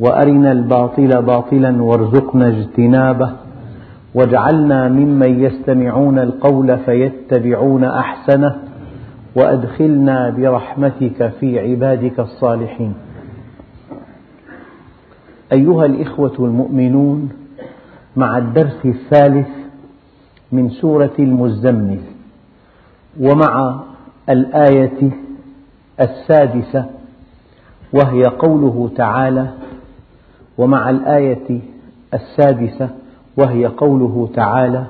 وأرنا الباطل باطلا وارزقنا اجتنابه واجعلنا ممن يستمعون القول فيتبعون أحسنه وأدخلنا برحمتك في عبادك الصالحين. أيها الإخوة المؤمنون مع الدرس الثالث من سورة المزمل ومع الآية السادسة وهي قوله تعالى ومع الآية السادسة وهي قوله تعالى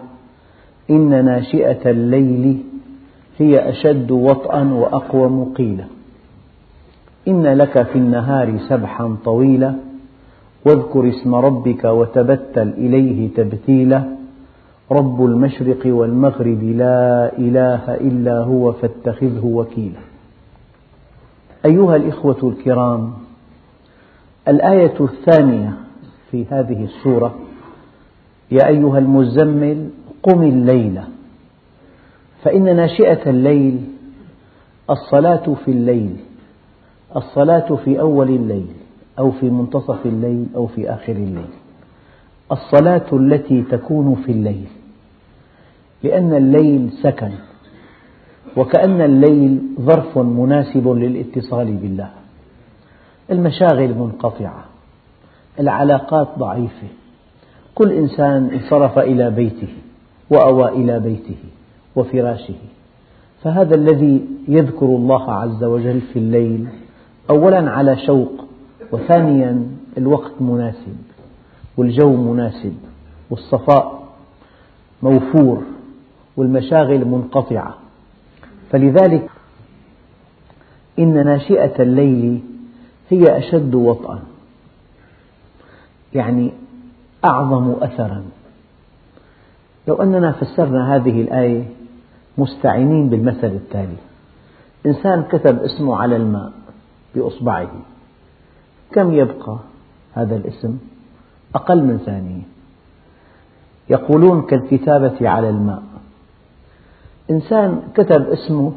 إن ناشئة الليل هي أشد وطئا وأقوم قيلا. إن لك في النهار سبحا طويلا واذكر اسم ربك وتبتل إليه تبتيلا. رب المشرق والمغرب لا إله إلا هو فاتخذه وكيلا. أيها الإخوة الكرام الآية الثانية في هذه السورة يا أيها المزمل قم الليل فإن ناشئة الليل الصلاة في الليل الصلاة في أول الليل أو في منتصف الليل أو في آخر الليل الصلاة التي تكون في الليل لأن الليل سكن وكأن الليل ظرف مناسب للاتصال بالله. المشاغل منقطعة. العلاقات ضعيفة. كل إنسان انصرف إلى بيته وأوى إلى بيته وفراشه. فهذا الذي يذكر الله عز وجل في الليل أولا على شوق وثانيا الوقت مناسب والجو مناسب والصفاء موفور والمشاغل منقطعة. فلذلك إن ناشئة الليل هي أشد وطئا. يعني أعظم أثرا. لو أننا فسرنا هذه الآية مستعينين بالمثل التالي. إنسان كتب اسمه على الماء بإصبعه. كم يبقى هذا الاسم؟ أقل من ثانية. يقولون كالكتابة على الماء. إنسان كتب اسمه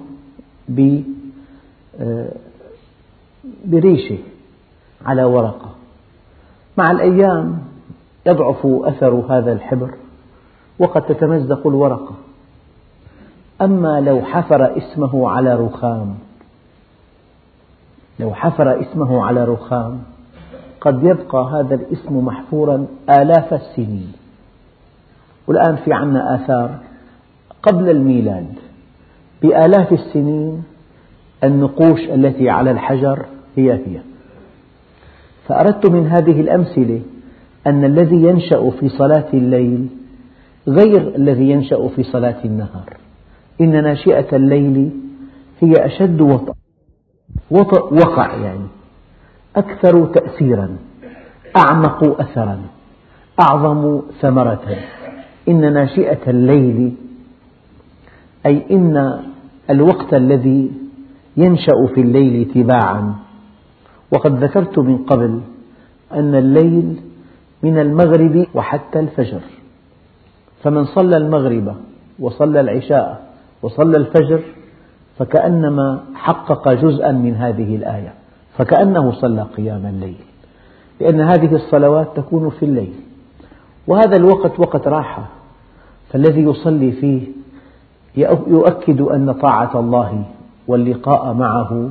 بريشة على ورقة. مع الأيام يضعف أثر هذا الحبر وقد تتمزق الورقة. أما لو حفر اسمه على رخام لو حفر اسمه على رخام قد يبقى هذا الاسم محفورا آلاف السنين. والآن في عنا آثار قبل الميلاد. بآلاف السنين النقوش التي على الحجر هي هي فأردت من هذه الأمثلة أن الذي ينشأ في صلاة الليل غير الذي ينشأ في صلاة النهار. إن ناشئة الليل هي أشد وطأ وطأ وقع يعني أكثر تأثيرا أعمق أثرا أعظم ثمرة. إن ناشئة الليل أي إن الوقت الذي ينشأ في الليل تباعا وقد ذكرت من قبل أن الليل من المغرب وحتى الفجر. فمن صلى المغرب وصلى العشاء وصلى الفجر فكأنما حقق جزءا من هذه الآية فكأنه صلى قيام الليل لأن هذه الصلوات تكون في الليل. وهذا الوقت وقت راحة فالذي يصلي فيه يؤكد أن طاعة الله واللقاء معه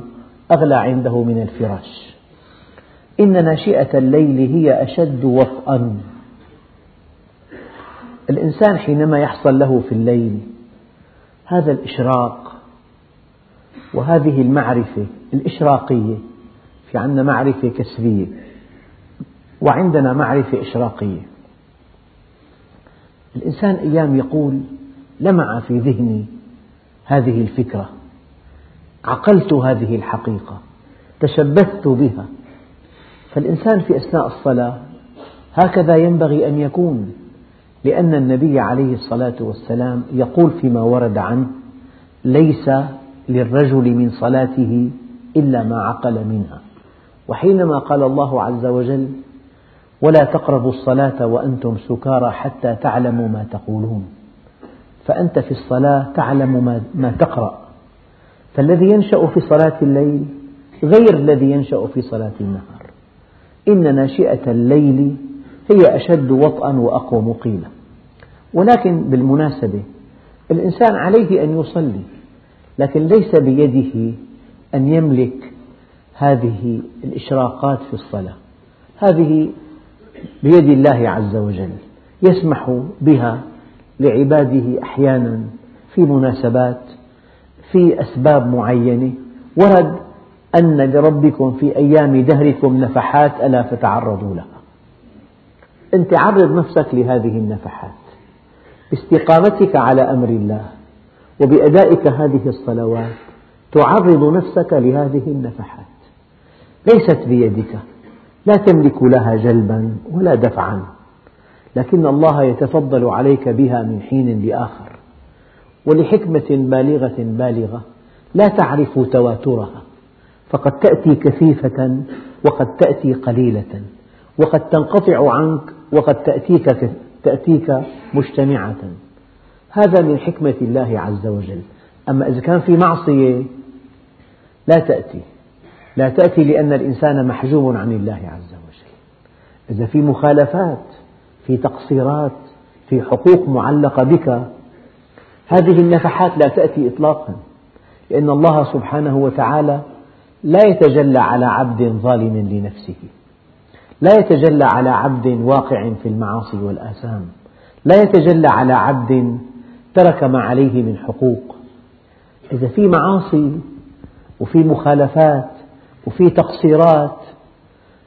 أغلى عنده من الفراش. إن ناشئة الليل هي أشد وطئا الإنسان حينما يحصل له في الليل هذا الإشراق وهذه المعرفة الإشراقية في عندنا معرفة كسرية وعندنا معرفة إشراقية. الإنسان أيام يقول لمع في ذهني هذه الفكرة. عقلت هذه الحقيقة تشبثت بها. فالإنسان في أثناء الصلاة هكذا ينبغي أن يكون لأن النبي عليه الصلاة والسلام يقول فيما ورد عنه ليس للرجل من صلاته إلا ما عقل منها. وحينما قال الله عز وجل ولا تقربوا الصلاة وأنتم سكارى حتى تعلموا ما تقولون فأنت في الصلاة تعلم ما تقرأ. فالذي ينشأ في صلاة الليل غير الذي ينشأ في صلاة النهار. إن ناشئة الليل هي أشد وطئا وأقوم قيلا. ولكن بالمناسبة الإنسان عليه أن يصلي لكن ليس بيده أن يملك هذه الإشراقات في الصلاة. هذه بيد الله عز وجل يسمح بها لعباده أحيانا في مناسبات في أسباب معينة. ورد أن لربكم في أيام دهركم نفحات ألا فتعرضوا لها. أنت عرض نفسك لهذه النفحات. باستقامتك على أمر الله وبأدائك هذه الصلوات تعرض نفسك لهذه النفحات. ليست بيدك. لا تملك لها جلبا ولا دفعا. لكن الله يتفضل عليك بها من حين لآخر. ولحكمة بالغة بالغة لا تعرف تواترها فقد تأتي كثيفة وقد تأتي قليلة وقد تنقطع عنك وقد تأتيك, تأتيك مجتمعة. هذا من حكمة الله عز وجل. أما إذا كان في معصية لا تأتي. لا تأتي لأن الإنسان محجوب عن الله عز وجل. إذا في مخالفات في تقصيرات في حقوق معلقة بك هذه النفحات لا تأتي إطلاقا لأن الله سبحانه وتعالى لا يتجلى على عبد ظالم لنفسه لا يتجلى على عبد واقع في المعاصي والآثام لا يتجلى على عبد ترك ما عليه من حقوق. إذا في معاصي وفي مخالفات وفي تقصيرات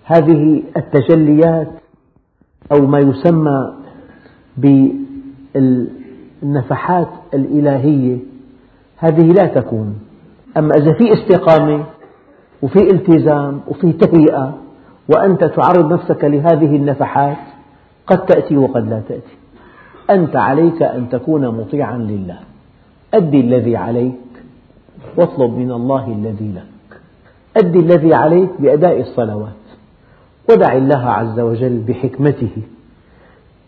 هذه التجليات أو ما يسمى بالنفحات الإلهية هذه لا تكون. أما إذا في استقامة وفي التزام وفي تهيئة وأنت تعرض نفسك لهذه النفحات قد تأتي وقد لا تأتي. أنت عليك أن تكون مطيعا لله. أد الذي عليك واطلب من الله الذي لك. أد الذي عليك بأداء الصلوات. ودع الله عز وجل بحكمته.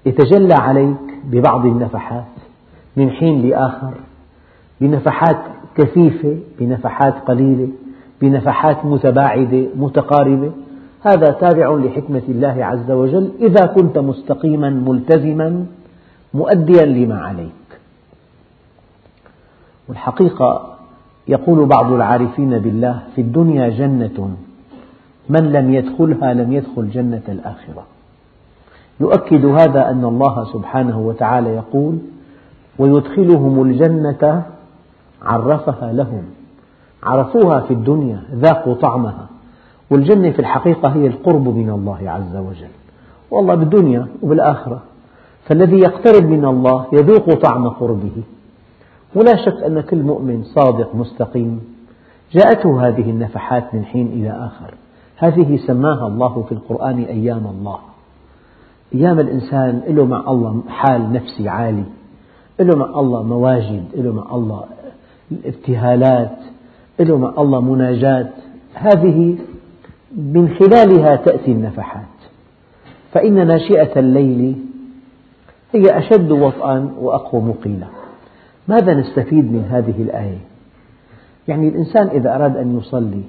يتجلى عليك ببعض النفحات. من حين لآخر بنفحات كثيفة بنفحات قليلة بنفحات متباعدة متقاربة. هذا تابع لحكمة الله عز وجل. إذا كنت مستقيما ملتزما مؤديا لما عليك. والحقيقة يقول بعض العارفين بالله في الدنيا جنة من لم يدخلها لم يدخل جنة الآخرة. يؤكد هذا أن الله سبحانه وتعالى يقول ويدخلهم الجنة عرفها لهم. عرفوها في الدنيا ذاقوا طعمها. والجنة في الحقيقة هي القرب من الله عز وجل. والله بالدنيا وبالآخرة. فالذي يقترب من الله يذوق طعم قربه. ولا شك أن كل مؤمن صادق مستقيم. جاءته هذه النفحات من حين إلى آخر. هذه سماها الله في القرآن أيام الله. أيام الإنسان له مع الله حال نفسي عالي. له مع الله مواجد له مع الله ابتهالات له مع الله مناجاة هذه من خلالها تأتي النفحات. فإن ناشئة الليل هي أشد وطئا وأقوم قيلا ماذا نستفيد من هذه الآية؟ يعني الإنسان إذا أراد أن يصلي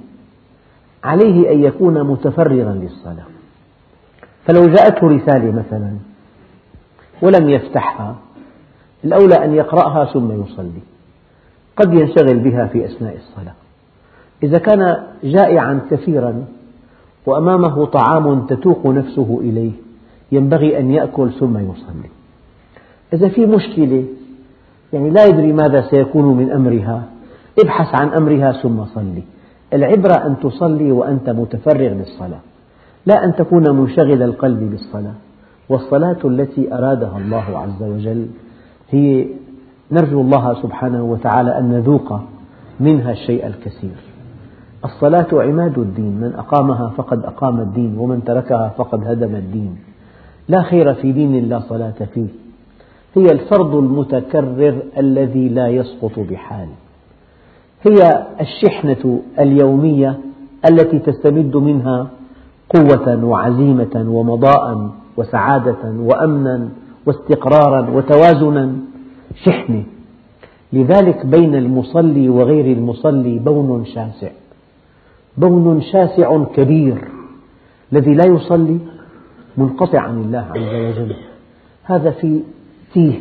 عليه أن يكون متفرغا للصلاة. فلو جاءته رسالة مثلا ولم يفتحها الأولى أن يقرأها ثم يصلي. قد ينشغل بها في أثناء الصلاة. إذا كان جائعا كثيرا وأمامه طعام تتوق نفسه إليه ينبغي أن يأكل ثم يصلي. إذا في مشكلة يعني لا يدري ماذا سيكون من أمرها ابحث عن أمرها ثم صلي. العبرة أن تصلي وأنت متفرغ للصلاة لا أن تكون منشغل القلب بالصلاة والصلاة التي أرادها الله عز وجل هي نرجو الله سبحانه وتعالى أن نذوق منها الشيء الكثير. الصلاة عماد الدين من أقامها فقد أقام الدين ومن تركها فقد هدم الدين. لا خير في دين لا صلاة فيه. هي الفرض المتكرر الذي لا يسقط بحال. هي الشحنة اليومية التي تستمد منها قوة وعزيمة ومضاء وسعادة وأمنا واستقرارا وتوازنا شحنة لذلك بين المصلي وغير المصلي بون شاسع. بون شاسع كبير الذي لا يصلي منقطع عن الله عز وجل. هذا في تيه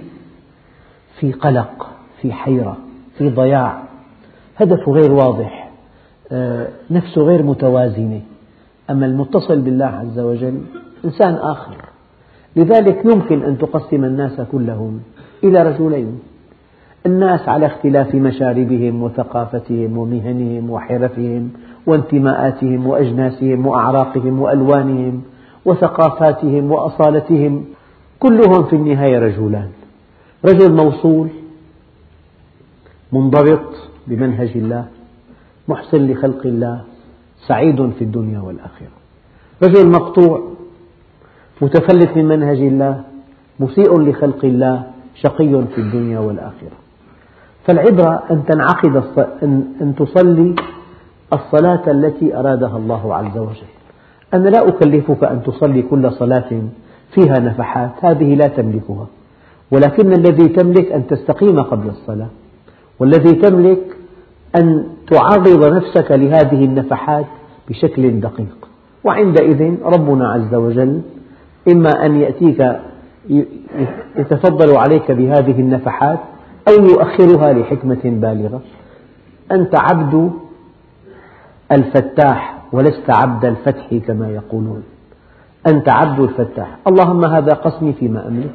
في قلق في حيرة في ضياع. هدفه غير واضح. آه، نفسه غير متوازنة. أما المتصل بالله عز وجل إنسان آخر. لذلك يمكن أن تقسم الناس كلهم إلى رجلين. الناس على اختلاف مشاربهم وثقافتهم ومهنهم وحرفهم وانتماءاتهم وأجناسهم وأعراقهم وألوانهم وثقافاتهم وأصالتهم كلهم في النهاية رجلان. رجل موصول منضبط بمنهج الله محسن لخلق الله سعيد في الدنيا والآخرة. رجل مقطوع متفلت من منهج الله مسيء لخلق الله شقي في الدنيا والآخرة. فالعبرة أن تنعقد أن تصلي الصلاة التي أرادها الله عز وجل. أنا لا أكلفك أن تصلي كل صلاة فيها نفحات هذه لا تملكها. ولكن الذي تملك أن تستقيم قبل الصلاة والذي تملك أن تعرض نفسك لهذه النفحات بشكل دقيق. وعندئذ ربنا عز وجل إما أن يأتيك يتفضل عليك بهذه النفحات أو يؤخرها لحكمة بالغة. أنت عبد الفتاح ولست عبد الفتح كما يقولون. أنت عبد الفتاح. اللهم هذا قسمي فيما أملك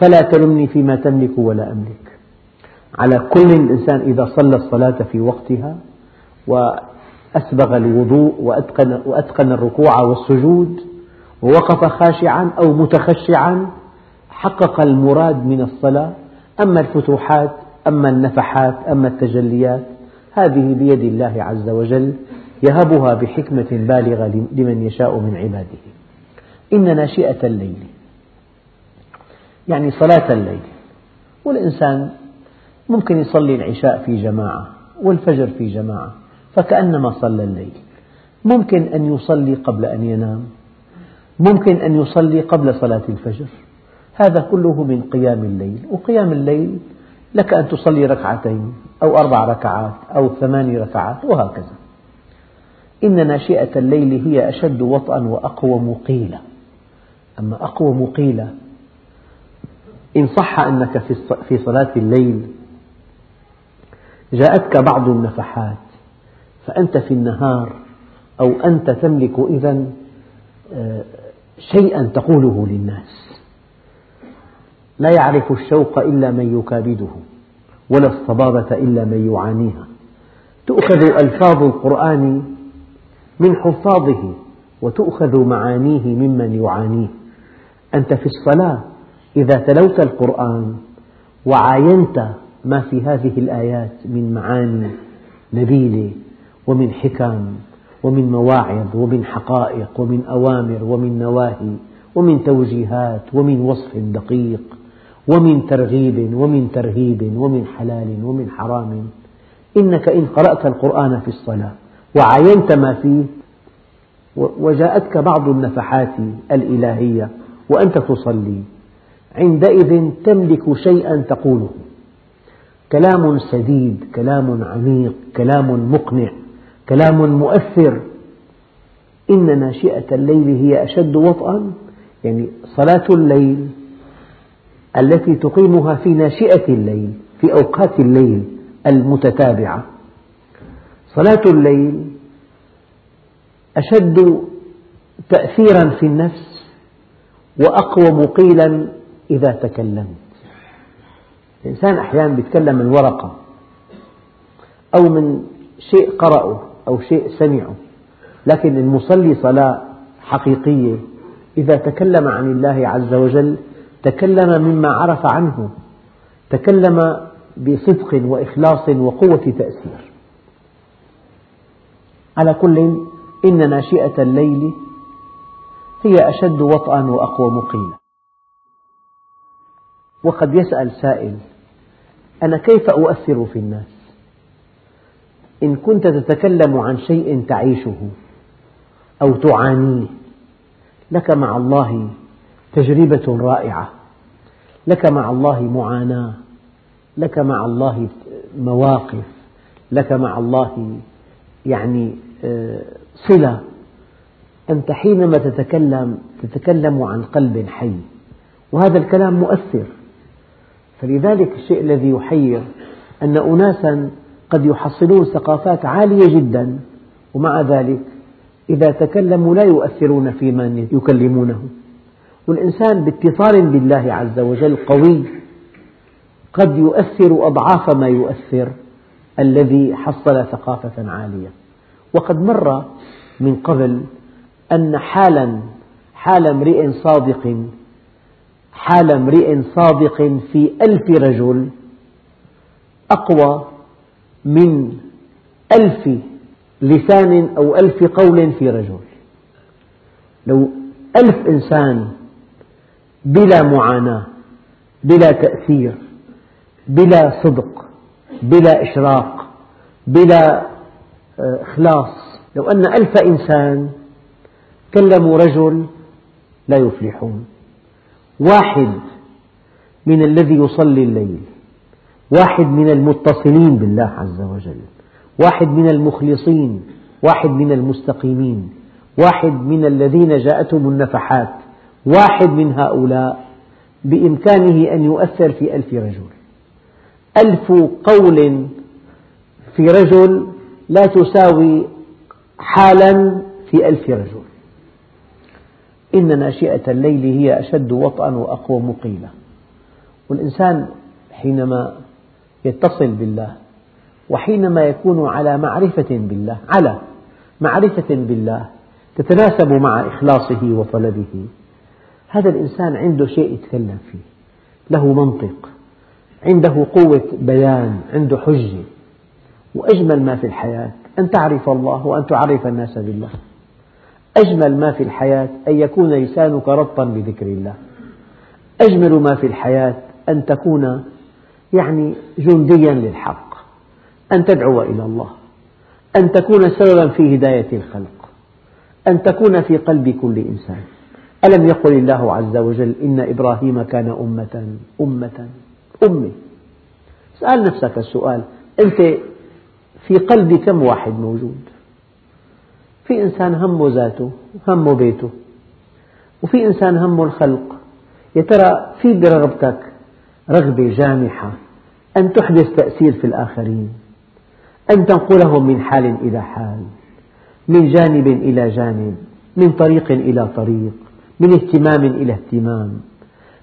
فلا تلمني فيما تملك ولا أملك. على كل الإنسان إذا صلى الصلاة في وقتها وأسبغ الوضوء وأتقن, وأتقن الركوع والسجود ووقف خاشعا أو متخشعا حقق المراد من الصلاة أما الفتوحات أما النفحات أما التجليات هذه بيد الله عز وجل يهبها بحكمة بالغة لمن يشاء من عباده. إن ناشئة الليل يعني صلاة الليل والإنسان ممكن يصلي العشاء في جماعة والفجر في جماعة فكأنما صلى الليل. ممكن أن يصلي قبل أن ينام. ممكن أن يصلي قبل صلاة الفجر. هذا كله من قيام الليل وقيام الليل لك أن تصلي ركعتين أو أربع ركعات أو ثمان ركعات وهكذا. إن ناشئة الليل هي أشد وطئا وأقوم قيلا. أما أقوم قيلا إن صح أنك في صلاة الليل جاءتك بعض النفحات فأنت في النهار أو أنت تملك إذا آه، شيئا تقوله للناس. لا يعرف الشوق إلا من يكابده ولا الصبابة إلا من يعانيها. تؤخذ ألفاظ القرآن من حفاظه وتؤخذ معانيه ممن يعانيه. أنت في الصلاة إذا تلوت القرآن وعاينت ما في هذه الآيات من معاني نبيلة ومن حكم ومن مواعظ ومن حقائق ومن أوامر ومن نواهي ومن توجيهات ومن وصف دقيق ومن ترغيب ومن ترهيب ومن حلال ومن حرام. إنك إن قرأت القرآن في الصلاة وعاينت ما فيه وجاءتك بعض النفحات الإلهية وأنت تصلي عندئذ تملك شيئا تقوله. كلام سديد كلام عميق كلام مقنع. كلام مؤثر. إن ناشئة الليل هي أشد وطئا يعني صلاة الليل التي تقيمها في ناشئة الليل في أوقات الليل المتتابعة. صلاة الليل أشد تأثيرا في النفس وأقوم قيلا إذا تكلمت. الإنسان أحيانا يتكلم من ورقة أو من شيء قرأه. أو شيء سمعه. لكن المصلي صلاة حقيقية. إذا تكلم عن الله عز وجل تكلم مما عرف عنه. تكلم بصدق وإخلاص وقوة تأثير. على كل إن ناشئة الليل هي أشد وطئا وأقوم قيلا وقد يسأل سائل أنا كيف أؤثر في الناس؟ إن كنت تتكلم عن شيء تعيشه أو تعانيه لك مع الله تجربة رائعة لك مع الله معاناة لك مع الله مواقف لك مع الله يعني آه، صلة. أنت حينما تتكلم تتكلم عن قلب حي وهذا الكلام مؤثر. فلذلك الشيء الذي يحير أن أناسا قد يحصلون ثقافات عالية جدا ومع ذلك إذا تكلموا لا يؤثرون في من يكلمونه. والإنسان باتصال بالله عز وجل قوي قد يؤثر أضعاف ما يؤثر الذي حصل ثقافة عالية. وقد مر من قبل أن حالا حال امرئ صادق حال امرئ صادق في ألف رجل أقوى من ألف لسان أو ألف قول في رجل. لو ألف إنسان بلا معاناة بلا تأثير بلا صدق بلا إشراق بلا آه، إخلاص لو أن ألف إنسان كلموا رجل لا يفلحون. واحد من الذي يصلي الليل. واحد من المتصلين بالله عز وجل واحد من المخلصين واحد من المستقيمين واحد من الذين جاءتهم النفحات واحد من هؤلاء بإمكانه أن يؤثر في ألف رجل. ألف قول في رجل لا تساوي حالا في ألف رجل. إن ناشئة الليل هي أشد وطئا وأقوم قيلا والإنسان حينما يتصل بالله وحينما يكون على معرفة بالله على معرفة بالله تتناسب مع إخلاصه وطلبه. هذا الإنسان عنده شيء يتكلم فيه له منطق عنده قوة بيان عنده حجة. وأجمل ما في الحياة أن تعرف الله وأن تعرف الناس بالله. أجمل ما في الحياة أن يكون لسانك رطا بذكر الله. أجمل ما في الحياة أن تكون يعني جنديا للحق أن تدعو إلى الله أن تكون سببا في هداية الخلق أن تكون في قلب كل إنسان. ألم يقل الله عز وجل إن إبراهيم كان أمة أمة أمة. اسأل نفسك السؤال أنت في قلب كم واحد موجود؟ في إنسان همه ذاته همه بيته. وفي إنسان همه الخلق. يا ترى في برغبتك رغبة جامحة أن تحدث تأثير في الآخرين أن تنقلهم من حال إلى حال من جانب إلى جانب من طريق إلى طريق من اهتمام إلى اهتمام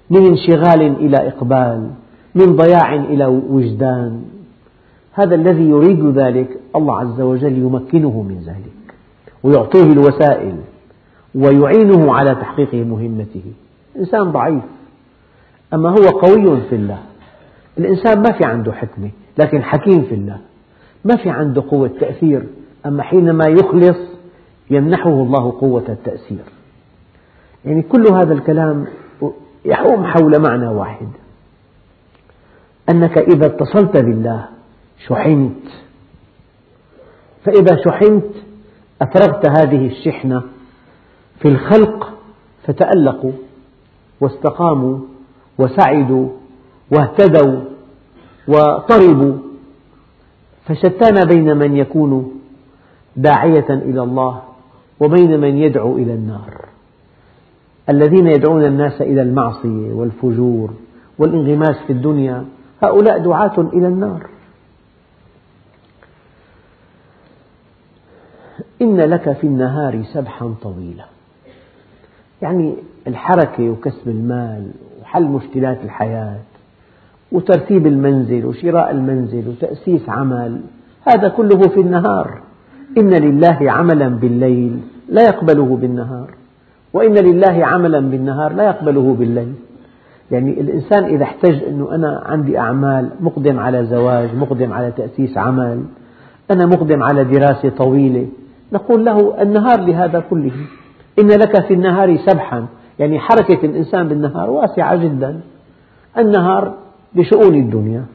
من انشغال إلى إقبال من ضياع إلى وجدان. هذا الذي يريد ذلك الله عز وجل يمكنه من ذلك ويعطيه الوسائل ويعينه على تحقيق مهمته. إنسان ضعيف أما هو قوي في الله. الإنسان ما في عنده حكمة لكن حكيم في الله. ما في عنده قوة تأثير أما حينما يخلص يمنحه الله قوة التأثير. يعني كل هذا الكلام يحوم حول معنى واحد. أنك إذا اتصلت بالله شحنت. فإذا شحنت أفرغت هذه الشحنة في الخلق فتألقوا واستقاموا وسعدوا واهتدوا وطربوا فشتان بين من يكون داعية إلى الله وبين من يدعو إلى النار. الذين يدعون الناس إلى المعصية والفجور والانغماس في الدنيا هؤلاء دعاة إلى النار. إن لك في النهار سبحا طويلا. يعني الحركة وكسب المال وحل مشكلات الحياة وترتيب المنزل وشراء المنزل وتأسيس عمل هذا كله في النهار. إن لله عملا بالليل لا يقبله بالنهار وإن لله عملا بالنهار لا يقبله بالليل. يعني الإنسان إذا احتج أنه أنا عندي أعمال مقدم على زواج مقدم على تأسيس عمل أنا مقدم على دراسة طويلة نقول له النهار لهذا كله. إن لك في النهار سبحا يعني حركة الإنسان بالنهار واسعة جدا. النهار بشؤون الدنيا.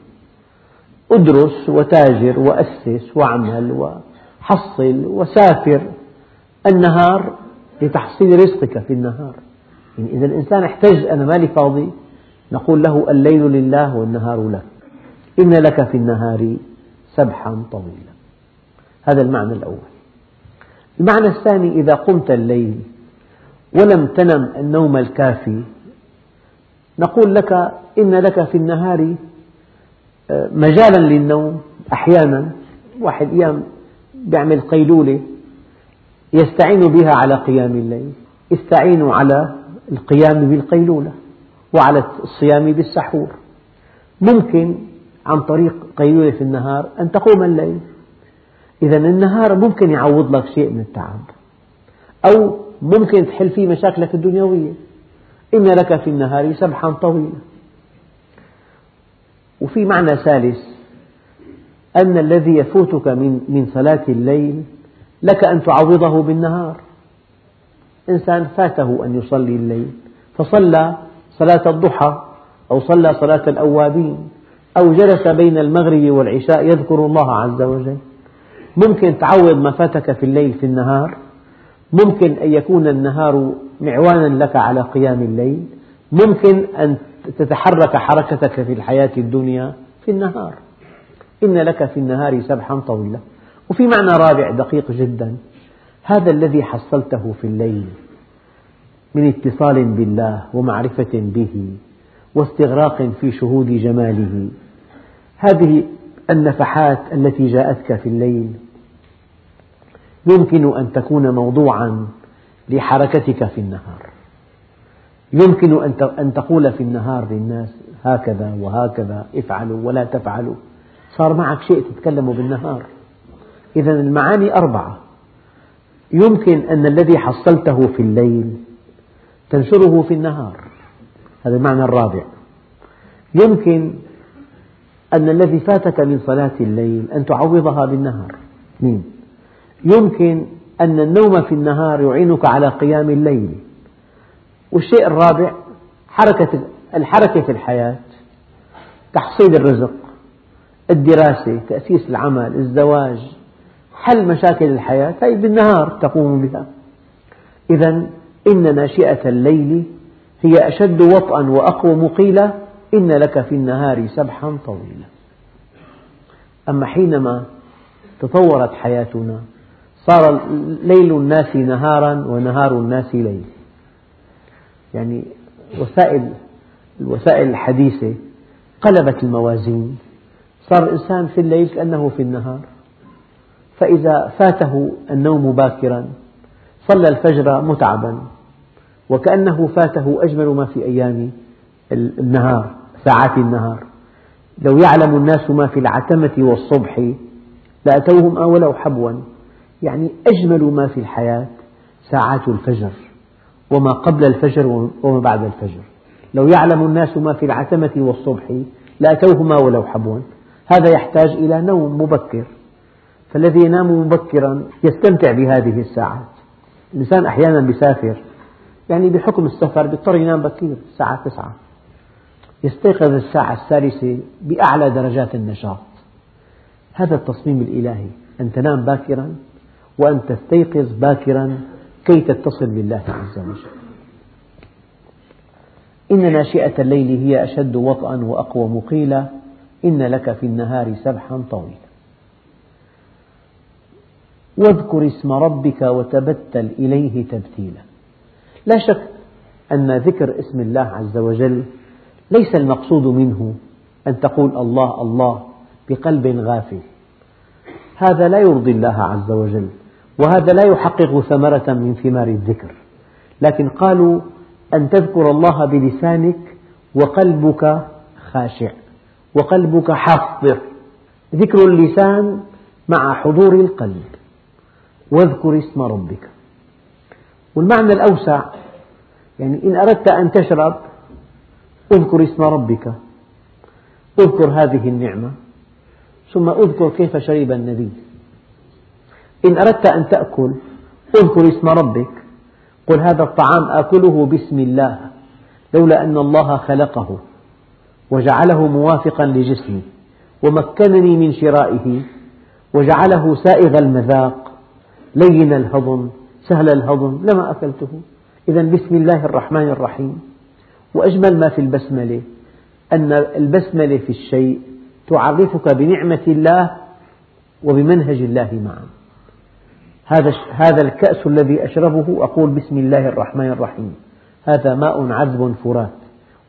أدرس وتاجر وأسس وأعمل وحصل وسافر النهار لتحصيل رزقك في النهار. يعني إذا الإنسان احتج أنا مالي فاضي نقول له الليل لله والنهار لك إن لك في النهار سبحا طويلا. هذا المعنى الأول. المعنى الثاني إذا قمت الليل ولم تنم النوم الكافي نقول لك إن لك في النهار آه، مجالا للنوم أحيانا. واحد أيام يعمل قيلولة يستعين بها على قيام الليل استعينوا على القيام بالقيلولة وعلى الصيام بالسحور. ممكن عن طريق قيلولة في النهار أن تقوم الليل. إذا النهار ممكن يعوض لك شيء من التعب أو ممكن تحل فيه مشاكلك الدنيوية. إن لك في النهار سبحا طويلا. وفي معنى ثالث أن الذي يفوتك من من صلاة الليل لك أن تعوضه بالنهار. إنسان فاته أن يصلي الليل فصلى صلاة الضحى أو صلى صلاة الأوابين أو جلس بين المغرب والعشاء يذكر الله عز وجل. ممكن تعوض ما فاتك في الليل في النهار. ممكن أن يكون النهار معوانا لك على قيام الليل ممكن أن تتحرك حركتك في الحياة الدنيا في النهار. إن لك في النهار سبحا طويلا. وفي معنى رابع دقيق جدا هذا الذي حصلته في الليل من اتصال بالله ومعرفة به واستغراق في شهود جماله. هذه النفحات التي جاءتك في الليل يمكن أن تكون موضوعا لحركتك في النهار. يمكن أن تقول في النهار للناس هكذا وهكذا افعلوا ولا تفعلوا. صار معك شيء تتكلم بالنهار. إذا المعاني أربعة. يمكن أن الذي حصلته في الليل تنشره في النهار. هذا المعنى الرابع. يمكن أن الذي فاتك من صلاة الليل أن تعوضها بالنهار. اثنين يمكن أن النوم في النهار يعينك على قيام الليل. والشيء الرابع حركة الحركة في الحياة تحصيل الرزق الدراسة تأسيس العمل الزواج حل مشاكل الحياة. هي بالنهار تقوم بها. إذا إن ناشئة الليل هي أشد وطئا وأقوى مقيلة إن لك في النهار سبحا طويلا. أما حينما تطورت حياتنا صار ليل الناس نهارا ونهار الناس ليل. يعني وسائل الوسائل الحديثة قلبت الموازين. صار الإنسان في الليل كأنه في النهار. فإذا فاته النوم باكرا صلى الفجر متعبا وكأنه فاته أجمل ما في أيام النهار ساعات النهار. لو يعلم الناس ما في العتمة والصبح لأتوهم ولو حبوا. يعني أجمل ما في الحياة ساعات الفجر وما قبل الفجر وما بعد الفجر. لو يعلم الناس ما في العتمة والصبح لأتوهما ولو حبوا هذا يحتاج إلى نوم مبكر. فالذي ينام مبكرا يستمتع بهذه الساعات. الإنسان أحيانا يسافر يعني بحكم السفر يضطر ينام بكير الساعة تسعة. يستيقظ الساعة الثالثة بأعلى درجات النشاط. هذا التصميم الإلهي. أن تنام باكرا وأن تستيقظ باكرا كي تتصل بالله عز وجل. إن ناشئة الليل هي أشد وطئا وأقوى مقيلة إن لك في النهار سبحا طويلا. واذكر اسم ربك وتبتل إليه تبتيلا. لا شك أن ذكر اسم الله عز وجل ليس المقصود منه أن تقول الله الله بقلب غافل. هذا لا يرضي الله عز وجل. وهذا لا يحقق ثمرة من ثمار الذكر. لكن قالوا أن تذكر الله بلسانك وقلبك خاشع وقلبك حاضر ذكر اللسان مع حضور القلب. واذكر اسم ربك. والمعنى الأوسع يعني إن أردت أن تشرب اذكر اسم ربك. اذكر هذه النعمة ثم اذكر كيف شرب النبي. إن أردت أن تأكل اذكر اسم ربك. قل هذا الطعام آكله باسم الله لولا أن الله خلقه وجعله موافقا لجسمي ومكنني من شرائه وجعله سائغ المذاق. لين الهضم سهل الهضم لما أكلته. إذا بسم الله الرحمن الرحيم. وأجمل ما في البسملة أن البسملة في الشيء تعرفك بنعمة الله وبمنهج الله معا. هذا هذا الكأس الذي أشربه أقول بسم الله الرحمن الرحيم. هذا ماء عذب فرات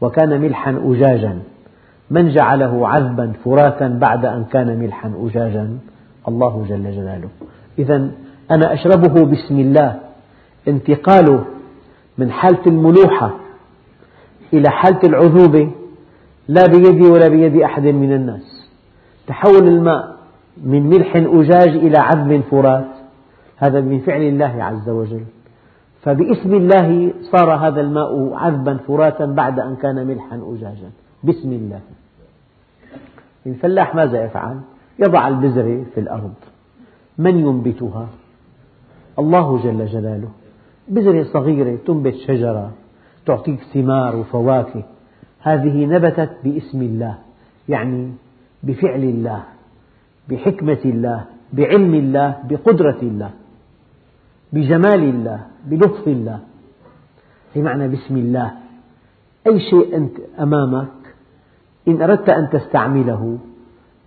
وكان ملحا أجاجا. من جعله عذبا فراتا بعد أن كان ملحا أجاجا؟ الله جل جلاله. إذا أنا أشربه بسم الله. انتقاله من حالة الملوحة إلى حالة العذوبة لا بيدي ولا بيد أحد من الناس. تحول الماء من ملح أجاج إلى عذب فرات. هذا من فعل الله عز وجل. فباسم الله صار هذا الماء عذبا فراتا بعد أن كان ملحا أجاجا. باسم الله. الفلاح ماذا يفعل؟ يضع البذرة في الأرض. من ينبتها؟ الله جل جلاله. بذرة صغيرة تنبت شجرة تعطيك ثمار وفواكه. هذه نبتت باسم الله يعني بفعل الله بحكمة الله بعلم الله بقدرة الله. بجمال الله بلطف الله. في معنى بسم الله. أي شيء أنت أمامك إن أردت أن تستعمله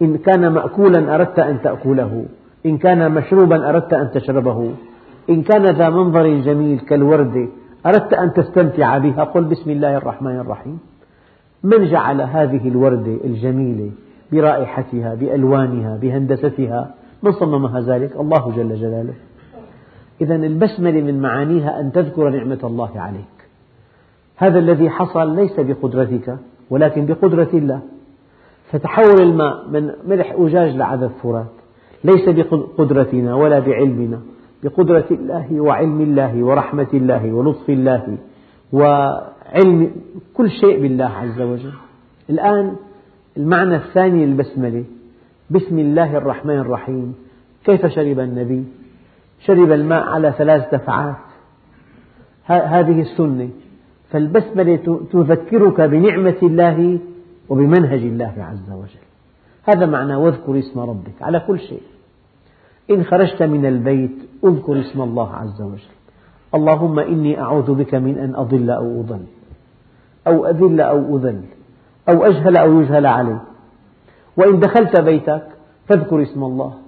إن كان مأكولا أردت أن تأكله إن كان مشروبا أردت أن تشربه إن كان ذا منظر جميل كالوردة أردت أن تستمتع بها قل بسم الله الرحمن الرحيم. من جعل هذه الوردة الجميلة برائحتها بألوانها بهندستها؟ من صممها ذلك؟ الله جل جلاله. إذا البسملة من معانيها أن تذكر نعمة الله عليك. هذا الذي حصل ليس بقدرتك ولكن بقدرة الله. فتحول الماء من ملح أجاج لعذب فرات. ليس بقدرتنا ولا بعلمنا بقدرة الله وعلم الله ورحمة الله ولطف الله وعلم كل شيء بالله عز وجل. الآن المعنى الثاني للبسملة بسم الله الرحمن الرحيم. كيف شرب النبي؟ شرب الماء على ثلاث دفعات. هذه السنة. فالبسملة تذكرك بنعمة الله وبمنهج الله عز وجل. هذا معنى واذكر اسم ربك على كل شيء. إن خرجت من البيت اذكر اسم الله عز وجل. اللهم إني أعوذ بك من أن أضل أو أضل. أو أذل أو أذل. أو أجهل أو يجهل علي. وإن دخلت بيتك فاذكر اسم الله.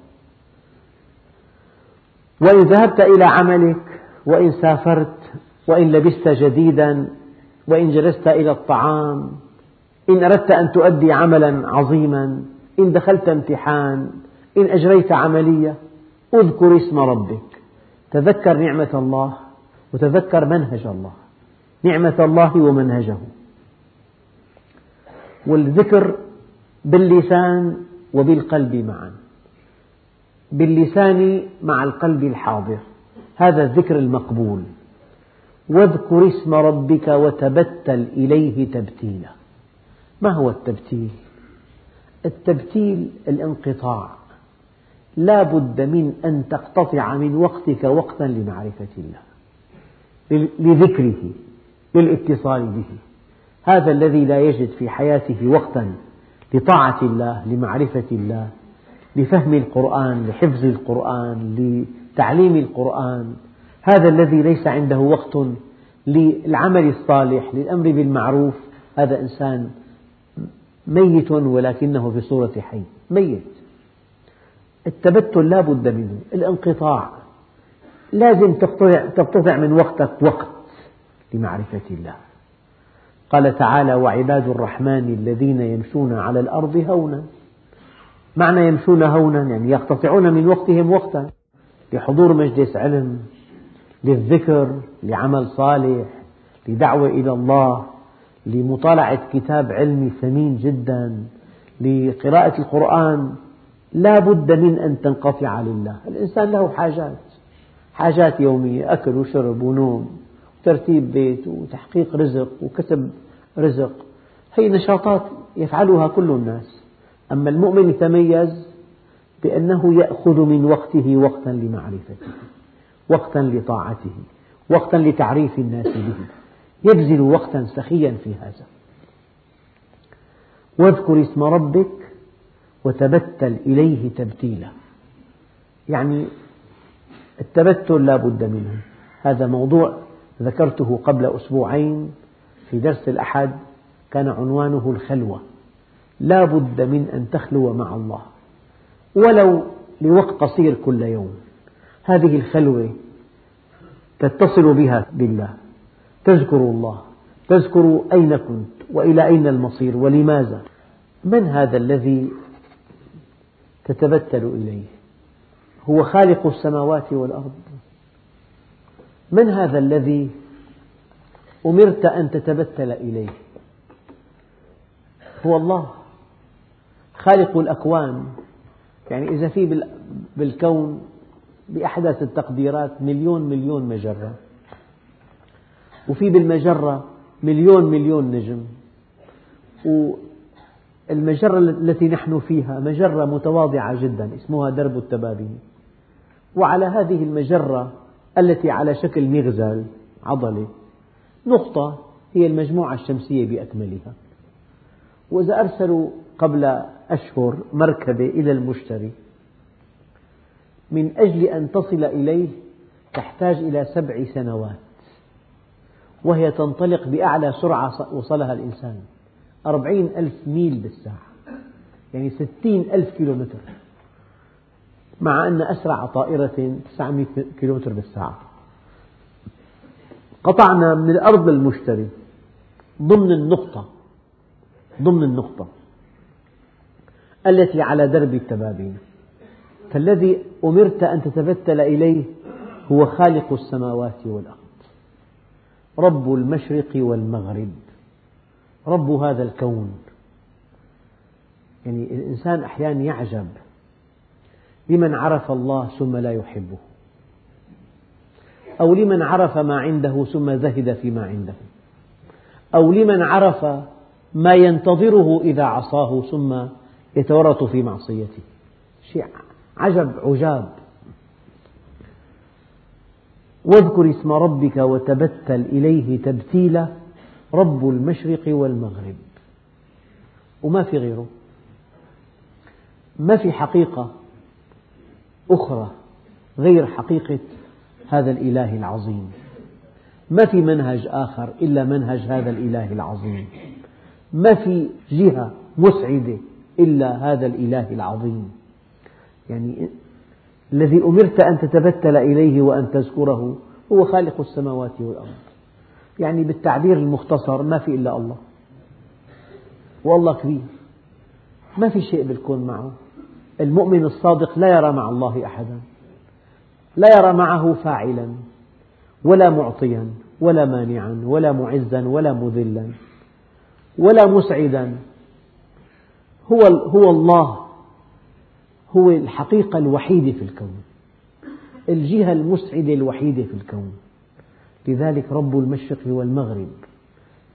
وإن ذهبت إلى عملك وإن سافرت وإن لبست جديدا وإن جلست إلى الطعام إن أردت أن تؤدي عملا عظيما إن دخلت امتحان إن أجريت عملية اذكر اسم ربك. تذكر نعمة الله وتذكر منهج الله. نعمة الله ومنهجه. والذكر باللسان وبالقلب معا. باللسان مع القلب الحاضر. هذا الذكر المقبول. واذكر اسم ربك وتبتل إليه تبتيلا. ما هو التبتيل؟ التبتيل الانقطاع. لا بد من أن تقتطع من وقتك وقتا لمعرفة الله. لذكره للاتصال به. هذا الذي لا يجد في حياته وقتا لطاعة الله لمعرفة الله. لفهم القرآن لحفظ القرآن لتعليم القرآن. هذا الذي ليس عنده وقت للعمل الصالح للأمر بالمعروف. هذا إنسان ميت ولكنه في صورة حي. ميت. التبتل لا بد منه. الانقطاع. لازم تقتطع من وقتك وقت لمعرفة الله. قال تعالى وعباد الرحمن الذين يمشون على الأرض هونا. معنى يمشون هونا يعني يقتطعون من وقتهم وقتا لحضور مجلس علم للذكر لعمل صالح لدعوة إلى الله لمطالعة كتاب علمي ثمين جدا لقراءة القرآن. لا بد من أن تنقطع لله. الإنسان له حاجات حاجات يومية أكل وشرب ونوم وترتيب بيت وتحقيق رزق وكسب رزق. هي نشاطات يفعلها كل الناس. أما المؤمن يتميز بأنه يأخذ من وقته وقتا لمعرفته وقتا لطاعته وقتا لتعريف الناس به. يبذل وقتا سخيا في هذا. واذكر اسم ربك وتبتل إليه تبتيلا. يعني التبتل لا بد منه. هذا موضوع ذكرته قبل أسبوعين في درس الأحد كان عنوانه الخلوة. لا بد من أن تخلو مع الله. ولو لوقت قصير كل يوم. هذه الخلوة تتصل بها بالله. تذكر الله. تذكر أين كنت وإلى أين المصير ولماذا. من هذا الذي تتبتل إليه؟ هو خالق السماوات والأرض. من هذا الذي أمرت أن تتبتل إليه؟ هو الله. خالق الأكوان. يعني إذا في بالكون بأحدث التقديرات مليون مليون مجرة. وفي بالمجرة مليون مليون نجم. والمجرة التي نحن فيها مجرة متواضعة جدا اسمها درب التبابين. وعلى هذه المجرة التي على شكل مغزل عضلة نقطة هي المجموعة الشمسية بأكملها. وإذا أرسلوا قبل أشهر مركبة إلى المشتري. من أجل أن تصل إليه تحتاج إلى سبع سنوات وهي تنطلق بأعلى سرعة وصلها الإنسان. أربعين ألف ميل بالساعة يعني ستين ألف كيلومتر. مع أن أسرع طائرة 900 كيلومتر بالساعة. قطعنا من الأرض للمشتري ضمن النقطة ضمن النقطة. التي على درب التبابين. فالذي أمرت أن تتبتل إليه هو خالق السماوات والأرض رب المشرق والمغرب رب هذا الكون. يعني الإنسان أحيانا يعجب لمن عرف الله ثم لا يحبه أو لمن عرف ما عنده ثم زهد فيما عنده أو لمن عرف ما ينتظره إذا عصاه ثم يتورط في معصيته شيء عجب عجاب. واذكر اسم ربك وتبتل إليه تبتيلا رب المشرق والمغرب. وما في غيره. ما في حقيقة أخرى غير حقيقة هذا الإله العظيم. ما في منهج آخر إلا منهج هذا الإله العظيم. ما في جهة مسعدة إلا هذا الإله العظيم. يعني الذي أمرت أن تتبتل إليه وأن تذكره هو خالق السماوات والأرض. يعني بالتعبير المختصر ما في إلا الله. والله كبير. ما في شيء بالكون معه. المؤمن الصادق لا يرى مع الله أحدا. لا يرى معه فاعلا ولا معطيا ولا مانعا ولا معزا ولا مذلا ولا مسعدا. هو هو الله. هو الحقيقة الوحيدة في الكون. الجهة المسعدة الوحيدة في الكون. لذلك رب المشرق والمغرب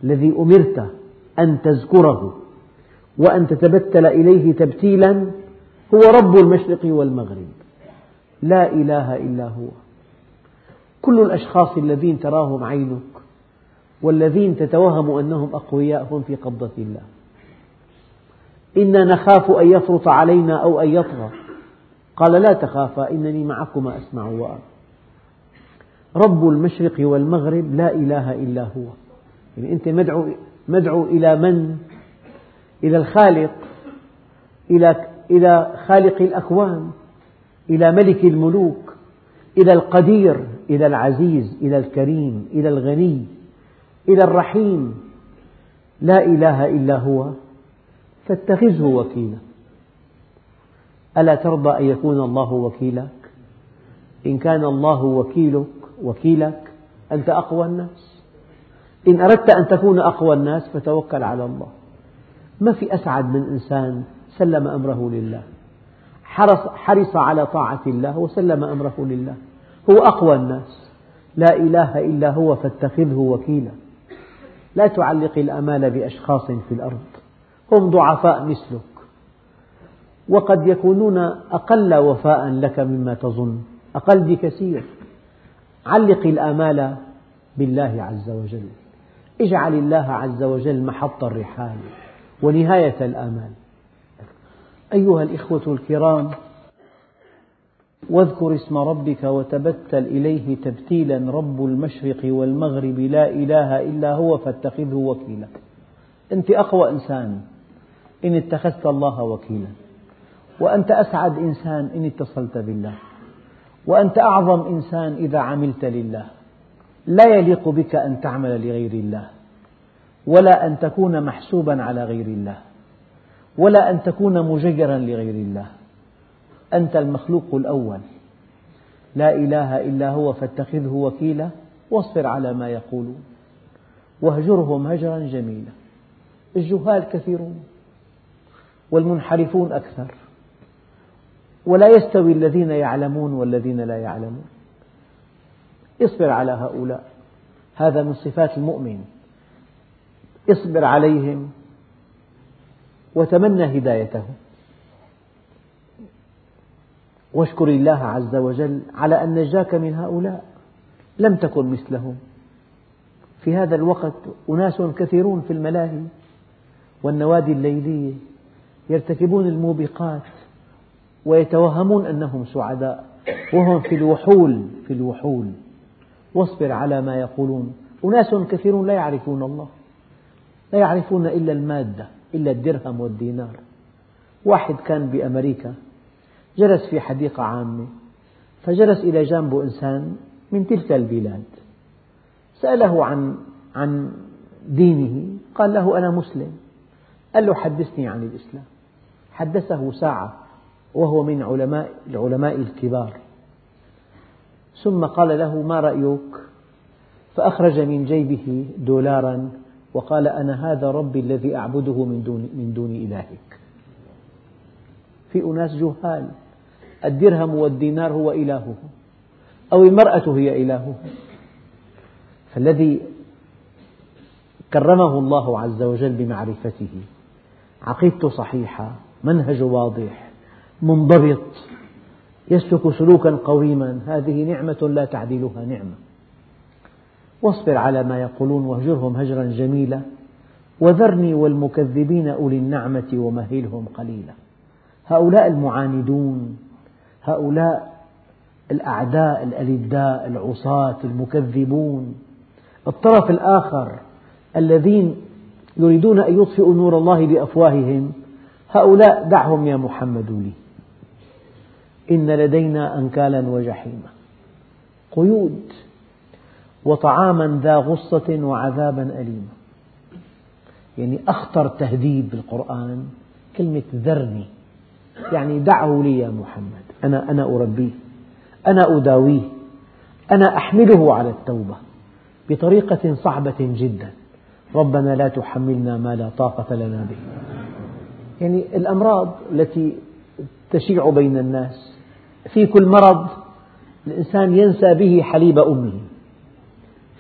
الذي أمرت أن تذكره وأن تتبتل إليه تبتيلا هو رب المشرق والمغرب. لا إله إلا هو. كل الأشخاص الذين تراهم عينك والذين تتوهم أنهم أقوياء هم في قبضة الله. إنا نخاف أن يفرط علينا أو أن يطغى. قال لا تخافا إنني معكما أسمع وأرى. رب المشرق والمغرب لا إله إلا هو. يعني أنت مدعو, مدعو إلى من؟ إلى الخالق إلى إلى خالق الأكوان إلى ملك الملوك إلى القدير إلى العزيز إلى الكريم إلى الغني إلى الرحيم. لا إله إلا هو. فاتخذه وكيلا. ألا ترضى أن يكون الله وكيلك إن كان الله وكيلك وكيلك أنت أقوى الناس. إن أردت أن تكون أقوى الناس فتوكل على الله. ما في أسعد من إنسان سلم أمره لله. حرص, حرص على طاعة الله وسلم أمره لله. هو أقوى الناس. لا إله إلا هو فاتخذه وكيلا. لا تعلق الأمال بأشخاص في الأرض. هم ضعفاء مثلك. وقد يكونون أقل وفاء لك مما تظن. أقل بكثير. علق الآمال بالله عز وجل. اجعل الله عز وجل محط الرحال ونهاية الآمال. أيها الإخوة الكرام واذكر اسم ربك وتبتل إليه تبتيلا رب المشرق والمغرب لا إله إلا هو فاتخذه وكيلا. أنت أقوى إنسان. إن اتخذت الله وكيلا. وأنت أسعد إنسان إن اتصلت بالله. وأنت أعظم إنسان إذا عملت لله. لا يليق بك أن تعمل لغير الله. ولا أن تكون محسوبا على غير الله. ولا أن تكون مجيرا لغير الله. أنت المخلوق الأول. لا إله إلا هو فاتخذه وكيلا واصبر على ما يقولون. واهجرهم هجرا جميلا. الجهال كثيرون. والمنحرفون أكثر. ولا يستوي الذين يعلمون والذين لا يعلمون. اصبر على هؤلاء. هذا من صفات المؤمن. اصبر عليهم وتمنى هدايتهم. واشكر الله عز وجل على أن نجاك من هؤلاء. لم تكن مثلهم. في هذا الوقت أناس كثيرون في الملاهي والنوادي الليلية. يرتكبون الموبقات ويتوهمون أنهم سعداء. وهم في الوحول في الوحول. واصبر على ما يقولون. أناس كثيرون لا يعرفون الله. لا يعرفون إلا المادة إلا الدرهم والدينار. واحد كان بأمريكا جلس في حديقة عامة فجلس إلى جانبه إنسان من تلك البلاد. سأله عن عن دينه. قال له أنا مسلم. قال له حدثني عن الإسلام. حدثه ساعة وهو من علماء العلماء الكبار. ثم قال له ما رأيك؟ فأخرج من جيبه دولارا وقال أنا هذا ربي الذي أعبده من دون, من دون إلهك. في أناس جهال الدرهم والدينار هو إلهه أو المرأة هي إلهه. فالذي كرمه الله عز وجل بمعرفته عقيدته صحيحة منهج واضح منضبط يسلك سلوكا قويما. هذه نعمة لا تعدلها نعمة. واصبر على ما يقولون واهجرهم هجرا جميلا. وذرني والمكذبين أولي النعمة ومهلهم قليلا. هؤلاء المعاندون هؤلاء الأعداء الألداء العصاة المكذبون. الطرف الآخر الذين يريدون أن يطفئوا نور الله بأفواههم هؤلاء دعهم يا محمد لي. إن لدينا أنكالا وجحيما. قيود وطعاما ذا غصة وعذابا أليما. يعني أخطر تهديد بالقرآن كلمة ذرني. يعني دعه لي يا محمد. أنا أنا أربيه. أنا أداويه. أنا أحمله على التوبة. بطريقة صعبة جدا. ربنا لا تحملنا ما لا طاقة لنا به. يعني الأمراض التي تشيع بين الناس. في كل مرض الإنسان ينسى به حليب أمه.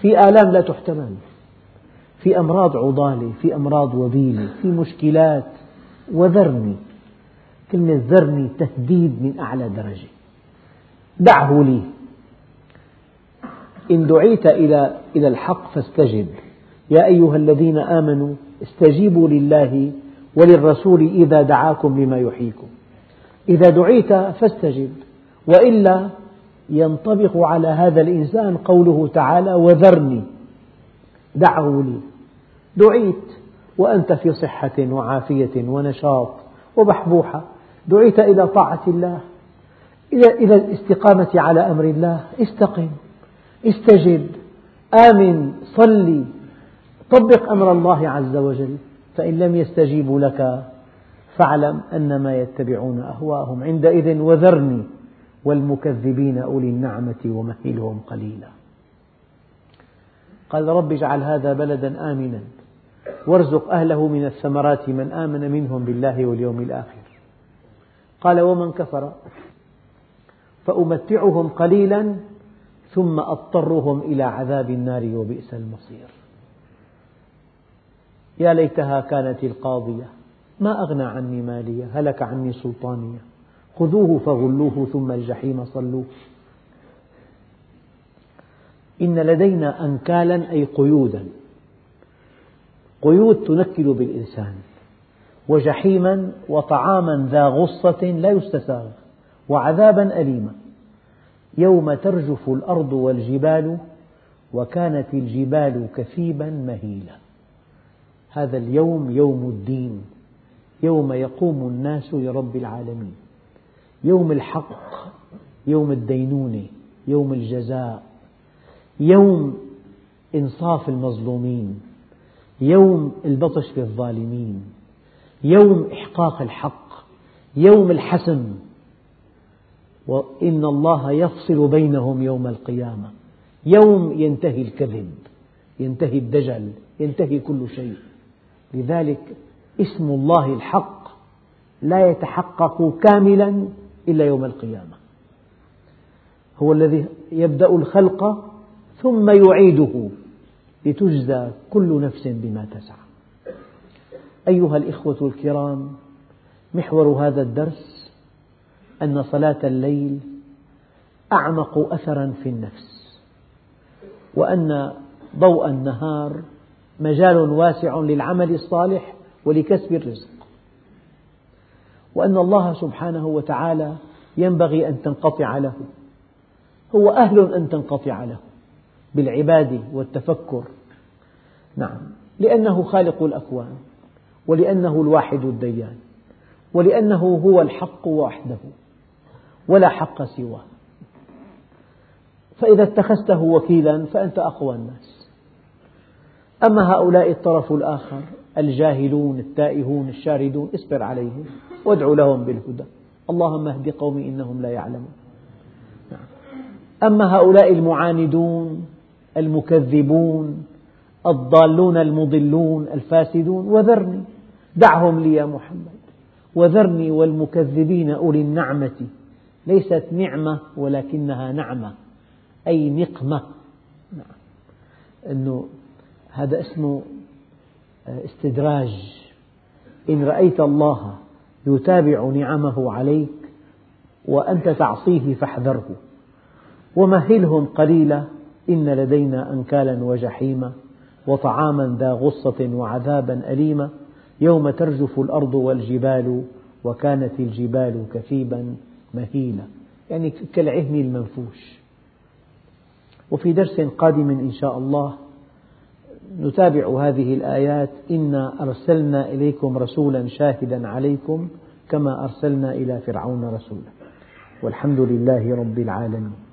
في آلام لا تحتمل. في أمراض عضالة في أمراض وبيلة في مشكلات وذرني كلمة ذرني تهديد من أعلى درجة. دعه لي. إن دعيت إلى إلى الحق فاستجب. يا أيها الذين آمنوا استجيبوا لله وللرسول إذا دعاكم لما يحييكم. إذا دعيت فاستجب وإلا ينطبق على هذا الإنسان قوله تعالى وذرني دعه لي. دعيت وأنت في صحة وعافية ونشاط وبحبوحة. دعيت إلى طاعة الله إلى الاستقامة على أمر الله. استقم استجب آمن صلي طبق أمر الله عز وجل. فإن لم يستجيبوا لك فاعلم أنما يتبعون أهواءهم عندئذ وذرني والمكذبين أولي النعمة ومهلهم قليلا. قال رب اجعل هذا بلدا آمنا وارزق أهله من الثمرات من آمن منهم بالله واليوم الآخر. قال ومن كفر فأمتعهم قليلا ثم أضطرهم إلى عذاب النار وبئس المصير. يا ليتها كانت القاضية. ما أغنى عني مالية هلك عني سلطانية. خذوه فغلوه ثم الجحيم صلوه. إن لدينا أنكالا أي قيودا. قيود تنكل بالإنسان. وجحيما وطعاما ذا غصة لا يستساغ. وعذابا أليما. يوم ترجف الأرض والجبال وكانت الجبال كثيبا مهيلا. هذا اليوم يوم الدين. يوم يقوم الناس لرب العالمين. يوم الحق يوم الدينونة يوم الجزاء. يوم إنصاف المظلومين. يوم البطش بالظالمين. يوم إحقاق الحق. يوم الحسم. وإن الله يفصل بينهم يوم القيامة. يوم ينتهي الكذب ينتهي الدجل ينتهي كل شيء. لذلك اسم الله الحق لا يتحقق كاملا إلا يوم القيامة. هو الذي يبدأ الخلق ثم يعيده لتجزى كل نفس بما تسعى. أيها الإخوة الكرام محور هذا الدرس أن صلاة الليل أعمق أثرا في النفس وأن ضوء النهار مجال واسع للعمل الصالح ولكسب الرزق. وأن الله سبحانه وتعالى ينبغي أن تنقطع له. هو أهل أن تنقطع له بالعبادة والتفكر. نعم. لأنه خالق الأكوان ولأنه الواحد الديان ولأنه هو الحق وحده ولا حق سواه. فإذا اتخذته وكيلا فأنت أقوى الناس. أما هؤلاء الطرف الآخر الجاهلون التائهون الشاردون اصبر عليهم وادع لهم بالهدى اللهم اهد قومي إنهم لا يعلمون. أما هؤلاء المعاندون المكذبون الضالون المضلون الفاسدون وذرني دعهم لي يا محمد وذرني والمكذبين أولي النعمة ليست نعمة ولكنها نعمة أي نقمة نعم. أنه هذا اسمه استدراج. إن رأيت الله يتابع نعمه عليك وأنت تعصيه فاحذره. ومهلهم قليلا إن لدينا أنكالا وجحيما وطعاما ذا غصة وعذابا أليما. يوم ترجف الأرض والجبال وكانت الجبال كثيبا مهيلا. يعني كالعهن المنفوش. وفي درس قادم إن شاء الله نتابع هذه الآيات. إنا أرسلنا إليكم رسولا شاهدا عليكم كما أرسلنا إلى فرعون رسولا. والحمد لله رب العالمين.